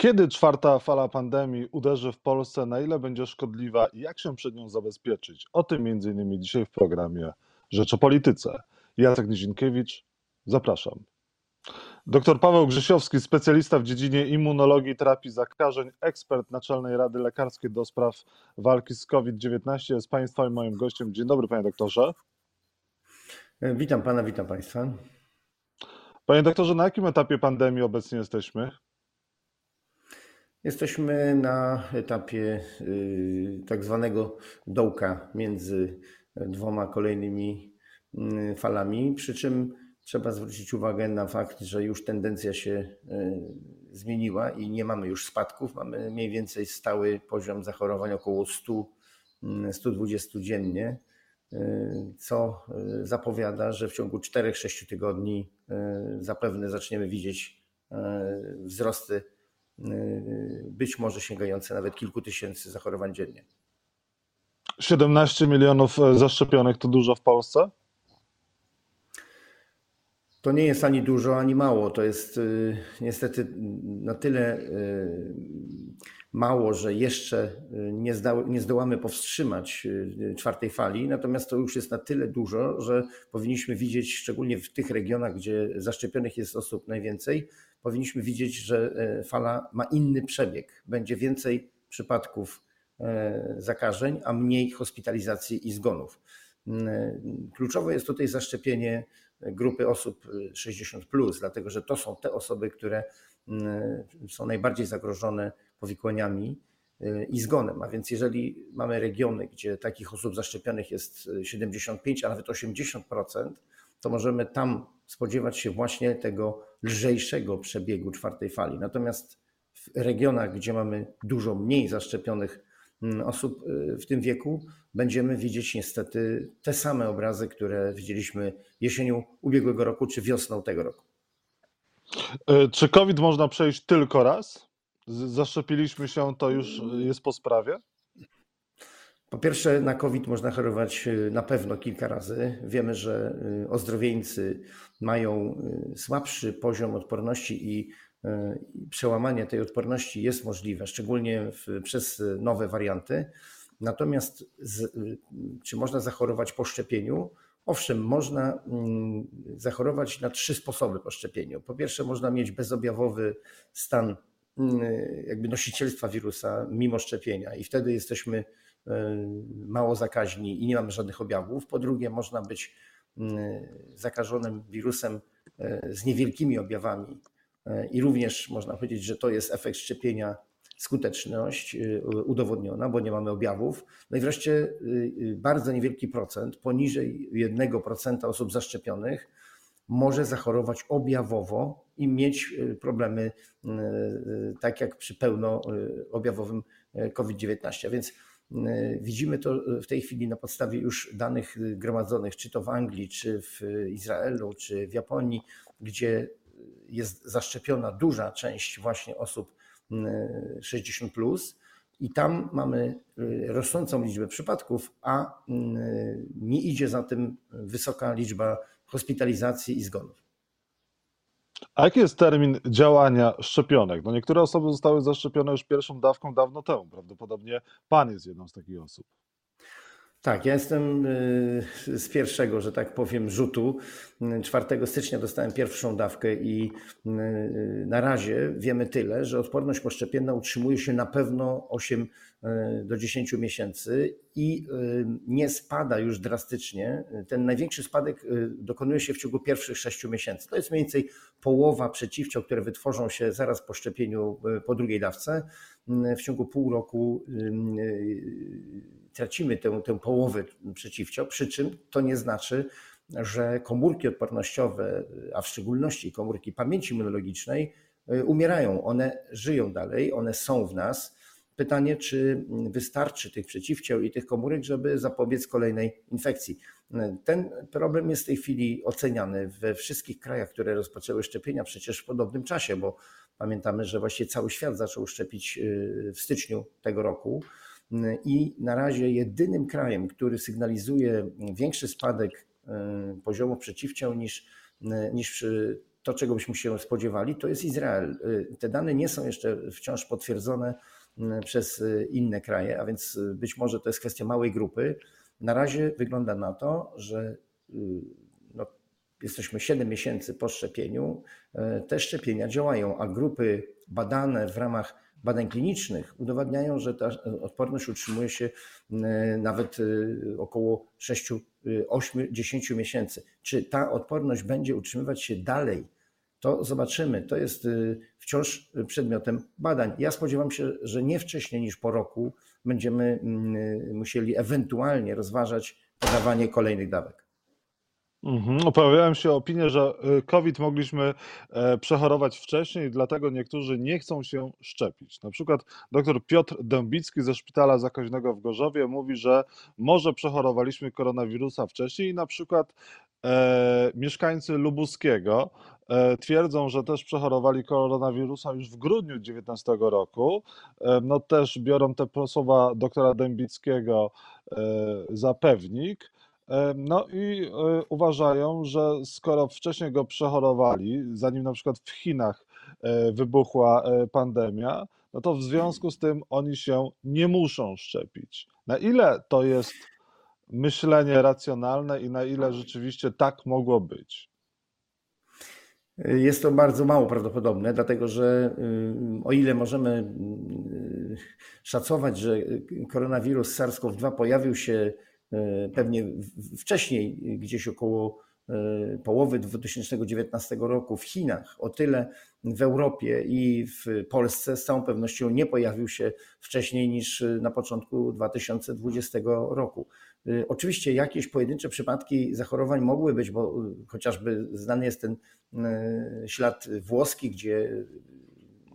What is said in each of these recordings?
Kiedy czwarta fala pandemii uderzy w Polsce, na ile będzie szkodliwa i jak się przed nią zabezpieczyć? O tym innymi dzisiaj w programie Rzecz o Polityce. Jacek Nizinkiewicz, zapraszam. Dr Paweł Grzesiowski, specjalista w dziedzinie immunologii i terapii zakażeń, ekspert Naczelnej Rady Lekarskiej do spraw walki z COVID-19 jest Państwa i moim gościem. Dzień dobry, panie doktorze. Witam pana, witam państwa. Panie doktorze, na jakim etapie pandemii obecnie jesteśmy? Jesteśmy na etapie y, tak zwanego dołka między dwoma kolejnymi y, falami, przy czym trzeba zwrócić uwagę na fakt, że już tendencja się y, zmieniła i nie mamy już spadków. Mamy mniej więcej stały poziom zachorowań około 100, 120 dziennie, co zapowiada, że w ciągu 4-6 tygodni zapewne zaczniemy widzieć wzrosty być może sięgające nawet kilku tysięcy zachorowań dziennie. 17 milionów e, zaszczepionych to dużo w Polsce? To nie jest ani dużo, ani mało. To jest y, niestety na tyle y, mało, że jeszcze nie, nie zdołamy powstrzymać czwartej fali, natomiast to już jest na tyle dużo, że powinniśmy widzieć, szczególnie w tych regionach, gdzie zaszczepionych jest osób najwięcej, powinniśmy widzieć, że e, fala ma inny przebieg. Będzie więcej przypadków e, zakażeń, a mniej hospitalizacji i zgonów. Mm, e, kluczowe jest tutaj zaszczepienie grupy osób 60, dlatego że to są te osoby, które mm, są najbardziej zagrożone powikłaniami i zgonem. A więc jeżeli mamy regiony, gdzie takich osób zaszczepionych jest 75, a nawet 80%, to możemy tam spodziewać się właśnie tego lżejszego przebiegu czwartej fali. Natomiast w regionach, gdzie mamy dużo mniej zaszczepionych mm, osób y, w tym wieku, będziemy widzieć niestety te same obrazy, które widzieliśmy jesienią ubiegłego roku czy wiosną tego roku. E, czy COVID można przejść tylko raz? Zaszczepiliśmy się, to już jest po sprawie? Po pierwsze, na COVID można chorować y, na pewno kilka razy. Wiemy, że y, ozdrowieńcy mają y, słabszy poziom odporności i przełamanie tej odporności jest możliwe, szczególnie w, przez nowe warianty. Natomiast z, czy można zachorować po szczepieniu? Owszem, można mm, zachorować na trzy sposoby po szczepieniu. Po pierwsze, można mieć bezobjawowy stan jakby nosicielstwa wirusa mimo szczepienia i wtedy jesteśmy E, mało zakaźni i nie mamy żadnych objawów. Po drugie, można być mm, zakażonym wirusem z niewielkimi objawami i również można powiedzieć, że to jest efekt szczepienia, skuteczność udowodniona, bo nie mamy objawów. No i wreszcie bardzo niewielki procent, poniżej 1% osób zaszczepionych może zachorować objawowo i mieć problemy tak jak przy pełnoobjawowym COVID-19. A więc widzimy to w tej chwili na podstawie już danych gromadzonych, czy to w Anglii, czy w Izraelu, czy w Japonii, gdzie jest zaszczepiona duża część właśnie osób 60. Plus, I tam mamy rosnącą liczbę przypadków, a nie idzie za tym wysoka liczba hospitalizacji i zgonów. A jaki jest termin działania szczepionek? No niektóre osoby zostały zaszczepione już pierwszą dawką dawno temu. Prawdopodobnie pan jest jedną z takich osób. Tak, ja jestem y, z pierwszego, że tak powiem, rzutu. 4 stycznia dostałem pierwszą dawkę i y, na razie wiemy tyle, że odporność poszczepienna utrzymuje się na pewno 8 y, do 10 miesięcy i nie spada już drastycznie. Ten największy spadek dokonuje się w ciągu pierwszych 6 miesięcy. To jest mniej więcej połowa przeciwciał, które wytworzą się zaraz po szczepieniu po drugiej dawce. W ciągu pół roku tracimy tę, tę połowę przeciwciał, przy czym to nie znaczy, że komórki odpornościowe, a w szczególności komórki pamięci immunologicznej, y, umierają. One żyją dalej, one są w nas. Pytanie, czy wystarczy tych przeciwciał i tych komórek, żeby zapobiec kolejnej infekcji. Ten problem jest w tej chwili oceniany we wszystkich krajach, które rozpoczęły szczepienia przecież w podobnym czasie, bo pamiętamy, że właściwie cały świat zaczął szczepić y, w styczniu tego roku i na razie jedynym krajem, który sygnalizuje większy spadek e, poziomu przeciwciał niż, e, niż to, czego byśmy się spodziewali, to jest Izrael. Te dane nie są jeszcze wciąż potwierdzone przez inne kraje, a więc być może to jest kwestia małej grupy. Na razie wygląda na to, że jesteśmy 7 miesięcy po szczepieniu, te szczepienia działają, a grupy badane w ramach badań klinicznych udowadniają, że ta odporność utrzymuje się nawet około 6, 8, 10 miesięcy. Czy ta odporność będzie utrzymywać się dalej? To zobaczymy. To jest wciąż przedmiotem badań. Ja spodziewam się, że nie wcześniej niż po roku będziemy musieli ewentualnie rozważać podawanie kolejnych dawek. Mhm. Opowiadałem się opinię, że y, COVID mogliśmy e, przechorować wcześniej, dlatego niektórzy nie chcą się szczepić. Na przykład dr Piotr Dębicki ze Szpitala Zakaźnego w Gorzowie mówi, że może przechorowaliśmy koronawirusa wcześniej i na przykład e, mieszkańcy Lubuskiego e, twierdzą, że też przechorowali koronawirusa już w grudniu 2019 roku. E, no też biorą te słowa doktora Dębickiego za pewnik. No i e, uważają, że skoro wcześniej go przechorowali, zanim na przykład w Chinach e, wybuchła e, pandemia, no to w związku z tym oni się nie muszą szczepić. Na ile to jest myślenie racjonalne i na ile rzeczywiście tak mogło być? Jest to bardzo mało prawdopodobne, dlatego że o ile możemy szacować, że koronawirus SARS-CoV-2 pojawił się E, pewnie wcześniej, gdzieś około e, połowy 2019 roku w Chinach, o tyle w Europie i w Polsce z całą pewnością nie pojawił się wcześniej niż na początku 2020 roku. E, oczywiście jakieś pojedyncze przypadki zachorowań mogły być, bo chociażby znany jest ten ślad włoski, gdzie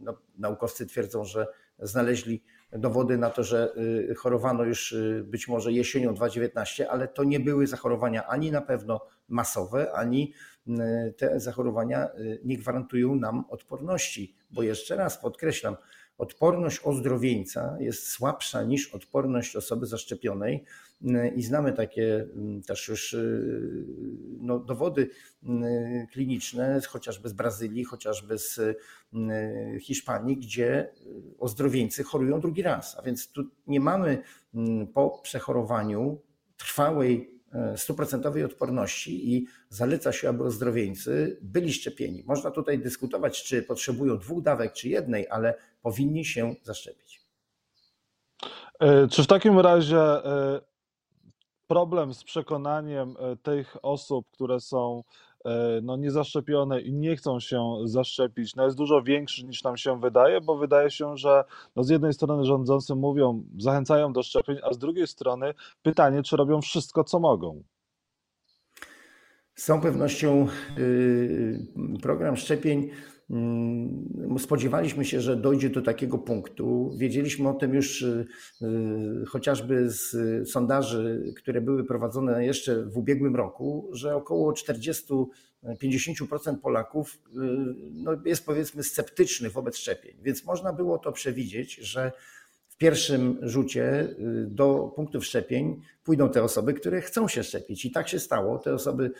no, naukowcy twierdzą, że znaleźli dowody na to, że y, chorowano już y, być może jesienią 2019, ale to nie były zachorowania ani na pewno masowe, ani y, te zachorowania nie gwarantują nam odporności, bo jeszcze raz podkreślam, odporność ozdrowieńca jest słabsza niż odporność osoby zaszczepionej i znamy takie mm, też już y, no, dowody y, kliniczne, chociażby z Brazylii, chociażby z y, Hiszpanii, gdzie ozdrowieńcy chorują drugi raz. A więc tu nie mamy mm, po przechorowaniu trwałej stuprocentowej odporności i zaleca się, aby ozdrowieńcy byli szczepieni. Można tutaj dyskutować, czy potrzebują dwóch dawek, czy jednej, ale powinni się zaszczepić. E, czy w takim razie e, problem z przekonaniem e, tych osób, które są no, niezaszczepione i nie chcą się zaszczepić, no, jest dużo większy niż nam się wydaje, bo wydaje się, że no, z jednej strony rządzący mówią, zachęcają do szczepień, a z drugiej strony pytanie, czy robią wszystko, co mogą. Z całą pewnością y, program szczepień spodziewaliśmy się, że dojdzie do takiego punktu. Wiedzieliśmy o tym już y, y, chociażby z sondaży, które były prowadzone jeszcze w ubiegłym roku, że około 40-50% Polaków y, no, jest powiedzmy sceptycznych wobec szczepień. Więc można było to przewidzieć, że pierwszym rzucie y, do punktów szczepień pójdą te osoby, które chcą się szczepić. I tak się stało. Te osoby,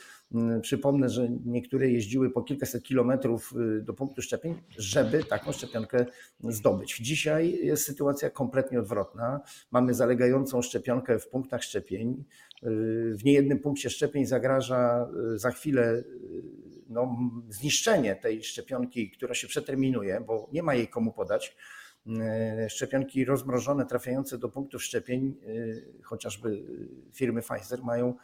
y, przypomnę, że niektóre jeździły po kilkaset kilometrów y, do punktu szczepień, żeby taką szczepionkę zdobyć. Dzisiaj jest sytuacja kompletnie odwrotna. Mamy zalegającą szczepionkę w punktach szczepień. W niejednym punkcie szczepień zagraża za chwilę no, zniszczenie tej szczepionki, która się przeterminuje, bo nie ma jej komu podać. E, szczepionki rozmrożone trafiające do punktów szczepień, e, chociażby firmy Pfizer, mają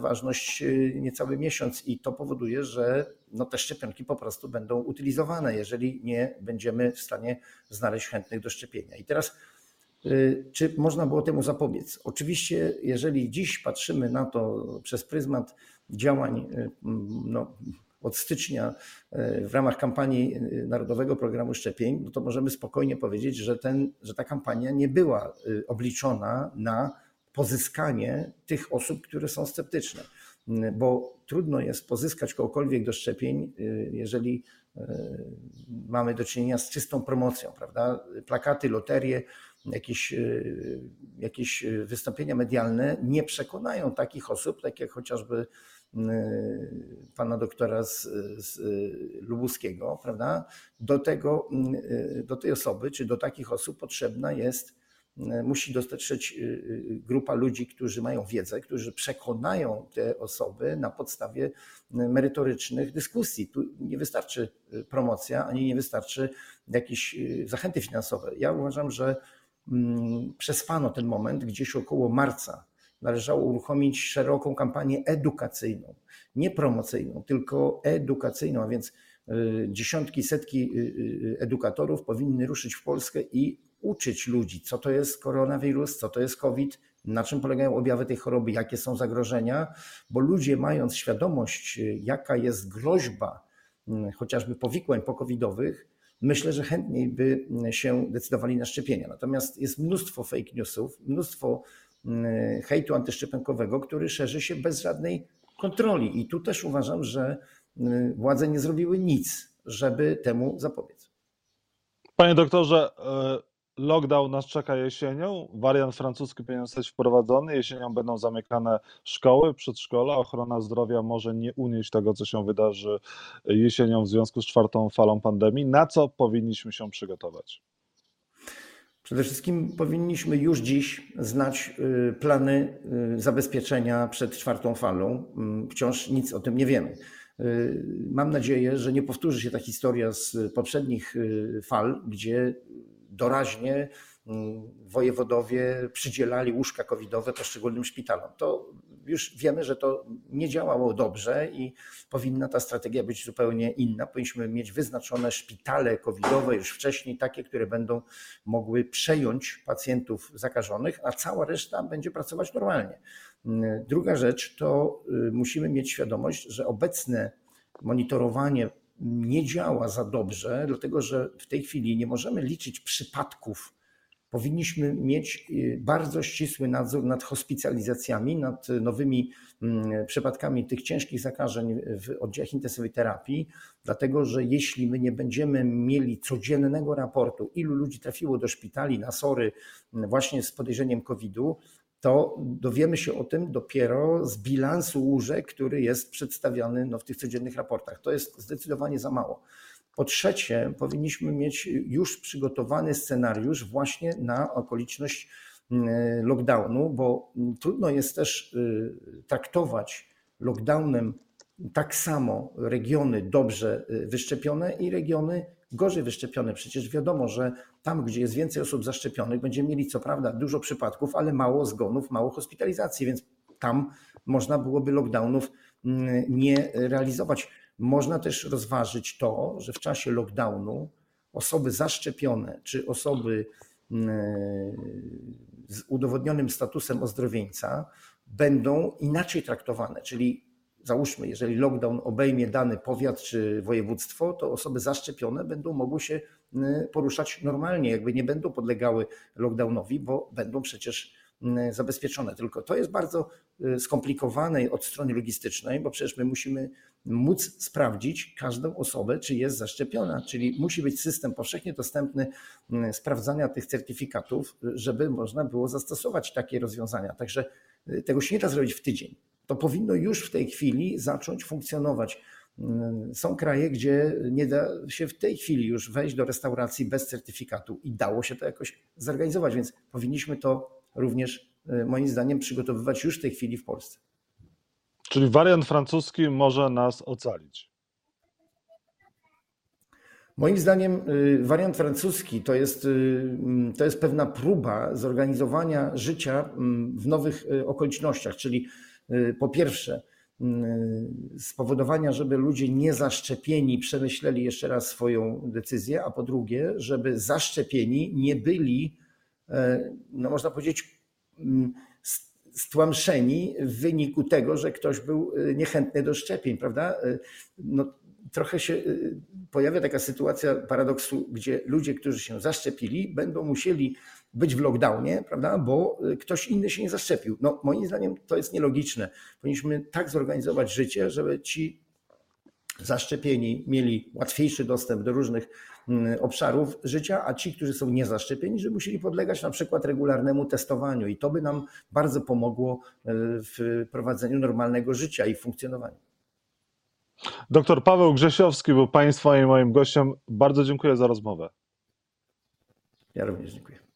ważność e, niecały miesiąc i to powoduje, że no te szczepionki po prostu będą utylizowane, jeżeli nie będziemy w stanie znaleźć chętnych do szczepienia. I teraz czy można było temu zapobiec? Oczywiście, jeżeli dziś patrzymy na to przez pryzmat działań no, od stycznia e, w ramach kampanii e, Narodowego Programu Szczepień, no to możemy spokojnie powiedzieć, że, ten, że ta kampania nie była e, obliczona na pozyskanie tych osób, które są sceptyczne. Bo trudno jest pozyskać kogokolwiek do szczepień, jeżeli mamy do czynienia z czystą promocją, prawda? Plakaty, loterie, jakieś, jakieś wystąpienia medialne nie przekonają takich osób, tak jak chociażby pana doktora z, z Lubuskiego, prawda? Do, tego, do tej osoby, czy do takich osób potrzebna jest E, musi dostarczyć e, e, grupa ludzi, którzy mają wiedzę, którzy przekonają te osoby na podstawie merytorycznych dyskusji. Tu nie wystarczy promocja, ani nie wystarczy jakieś zachęty finansowe. Ja uważam, że przespano ten moment, gdzieś około marca. Należało uruchomić szeroką kampanię edukacyjną, nie promocyjną, tylko edukacyjną, a więc dziesiątki, setki edukatorów powinny ruszyć w Polskę i uczyć ludzi, co to jest koronawirus, co to jest COVID, na czym polegają objawy tej choroby, jakie są zagrożenia, bo ludzie, mając świadomość, jaka jest groźba mm, chociażby powikłań pokowidowych, myślę, że chętniej by się decydowali na szczepienia. Natomiast jest mnóstwo fake newsów, mnóstwo mm, hejtu antyszczepionkowego, który szerzy się bez żadnej kontroli. I tu też uważam, że mm, władze nie zrobiły nic, żeby temu zapobiec. Panie doktorze, e, Lockdown nas czeka jesienią. Wariant francuski powinien zostać wprowadzony. Jesienią będą zamykane szkoły, przedszkola. Ochrona zdrowia może nie unieść tego, co się wydarzy jesienią w związku z czwartą falą pandemii. Na co powinniśmy się przygotować? Przede wszystkim powinniśmy już dziś znać y, plany y, zabezpieczenia przed czwartą falą. Mm, wciąż nic o tym nie wiemy. Y, mam nadzieję, że nie powtórzy się ta historia z poprzednich fal, gdzie doraźnie mm, wojewodowie przydzielali łóżka covidowe poszczególnym szpitalom. To już wiemy, że to nie działało dobrze i powinna ta strategia być zupełnie inna. Powinniśmy mieć wyznaczone szpitale covidowe już wcześniej, takie, które będą mogły przejąć pacjentów zakażonych, a cała reszta będzie pracować normalnie. Mm, druga rzecz to y, musimy mieć świadomość, że obecne monitorowanie nie działa za dobrze, dlatego że w tej chwili nie możemy liczyć przypadków. Powinniśmy mieć y, bardzo ścisły nadzór nad hospitalizacjami, nad nowymi mm, przypadkami tych ciężkich zakażeń w oddziałach intensywnej terapii, dlatego że jeśli my nie będziemy mieli codziennego raportu, ilu ludzi trafiło do szpitali na SORY mm, właśnie z podejrzeniem COVID-u, to dowiemy się o tym dopiero z bilansu łóżek, który jest przedstawiany no, w tych codziennych raportach. To jest zdecydowanie za mało. Po trzecie, powinniśmy mieć już przygotowany scenariusz właśnie na okoliczność mm, lockdownu, bo trudno jest też y, traktować lockdownem tak samo regiony dobrze y, wyszczepione i regiony gorzej wyszczepione. Przecież wiadomo, że tam, gdzie jest więcej osób zaszczepionych, będziemy mieli co prawda dużo przypadków, ale mało zgonów, mało hospitalizacji, więc tam można byłoby lockdownów mm, nie realizować. Można też rozważyć to, że w czasie lockdownu osoby zaszczepione czy osoby mm, z udowodnionym statusem ozdrowieńca będą inaczej traktowane, czyli załóżmy, jeżeli lockdown obejmie dany powiat czy województwo, to osoby zaszczepione będą mogły się y, poruszać normalnie, jakby nie będą podlegały lockdownowi, bo będą przecież y, zabezpieczone. Tylko to jest bardzo y, skomplikowane od strony logistycznej, bo przecież my musimy móc sprawdzić każdą osobę, czy jest zaszczepiona, czyli musi być system powszechnie dostępny sprawdzania tych certyfikatów, żeby można było zastosować takie rozwiązania. Także tego się nie da zrobić w tydzień to powinno już w tej chwili zacząć funkcjonować. Mm, są kraje, gdzie nie da się w tej chwili już wejść do restauracji bez certyfikatu i dało się to jakoś zorganizować, więc powinniśmy to również, y, moim zdaniem, przygotowywać już w tej chwili w Polsce. Czyli wariant francuski może nas ocalić. Moim zdaniem y, wariant francuski to jest, y, mm, to jest pewna próba zorganizowania życia mm, w nowych okolicznościach, czyli po pierwsze, y, spowodowania, żeby ludzie niezaszczepieni przemyśleli jeszcze raz swoją decyzję, a po drugie, żeby zaszczepieni nie byli, e, no można powiedzieć, mm, stłamszeni w wyniku tego, że ktoś był y, niechętny do szczepień, prawda? No, trochę się pojawia taka sytuacja paradoksu, gdzie ludzie, którzy się zaszczepili, będą musieli być w lockdownie, prawda, bo y, ktoś inny się nie zaszczepił. No, moim zdaniem to jest nielogiczne. Powinniśmy tak zorganizować życie, żeby ci zaszczepieni mieli łatwiejszy dostęp do różnych mm, obszarów życia, a ci, którzy są niezaszczepieni, że musieli podlegać na przykład regularnemu testowaniu i to by nam bardzo pomogło e, w prowadzeniu normalnego życia i funkcjonowaniu. Doktor Paweł Grzesiowski był Państwa i moim gościem. Bardzo dziękuję za rozmowę. Ja również dziękuję.